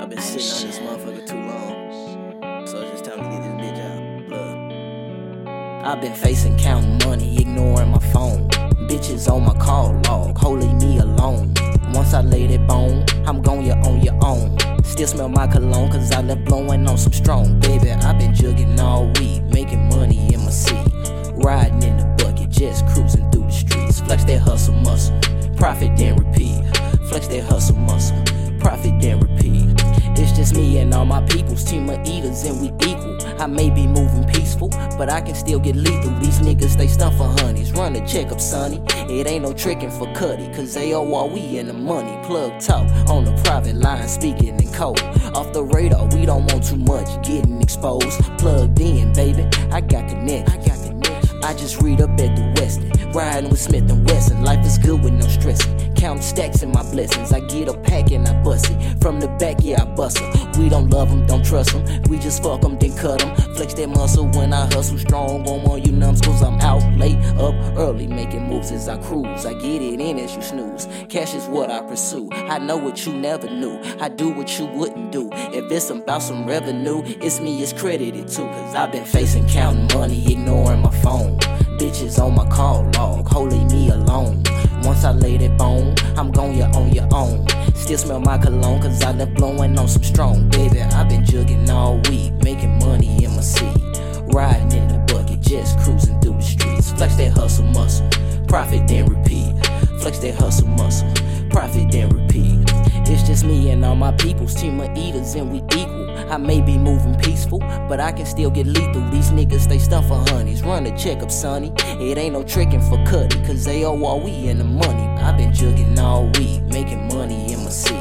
I've been sitting on this motherfucker too long. So it's just time to get this bitch out. Look. I've been facing counting money, ignoring my phone. Bitches on my call log, holding me alone. Once I lay that bone, I'm gone, you're on your own. Still smell my cologne, cause I left blowing on some strong. Baby, I've been jugging all week, making money in my seat. Riding in the bucket, just cruising through the streets. Flex that hustle muscle, profit then repeat. Flex that hustle muscle, my peoples, team of eaters, and we equal. I may be moving peaceful, but I can still get lethal. These niggas, they stuff for honeys. Run a check up, sonny. It ain't no tricking for Cuddy, cause they all we in the money. Plug talk on the private line, speaking in code. Off the radar, we don't want too much getting exposed. Plugged in, baby. I got connect. I got connect. I just read up at the Westin, riding with Smith and Wesson. Life is good with no stressing. Counting stacks in my blessings. I get a pack and I bust it. From the back, yeah, I bust it. We don't love them, don't trust them. We just fuck them, then cut them. Flex that muscle when I hustle strong. On one you numbs, cause I'm out late, up early, making moves as I cruise. I get it in as you snooze. Cash is what I pursue. I know what you never knew. I do what you wouldn't do. If it's about some revenue, it's me, it's credited too. Cause I've been facing counting money, ignoring my phone. Bitches on my call log. Once I lay that bone, I'm gone, you're on your own. Still smell my cologne, cause I left blowing on some strong. Baby, I've been jugging all week, making money in my seat. Riding in the bucket, just cruising through the streets. Flex that hustle muscle, profit then repeat. Flex that hustle muscle, profit then repeat. Me and all my peoples, team of eaters, and we equal. I may be moving peaceful, but I can still get lethal. These niggas, they stuff for honeys. Run a check up, sonny. It ain't no tricking for Cuddy, cause they all while we in the money. I've been jugging all week, making money in my seat.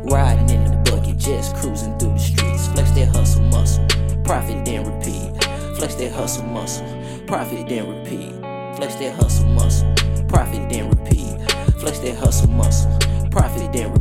Riding in the bucket, just cruising through the streets. Flex that hustle muscle, profit then repeat. Flex that hustle muscle, profit then repeat. Flex that hustle muscle, profit then repeat. Flex that hustle muscle, profit then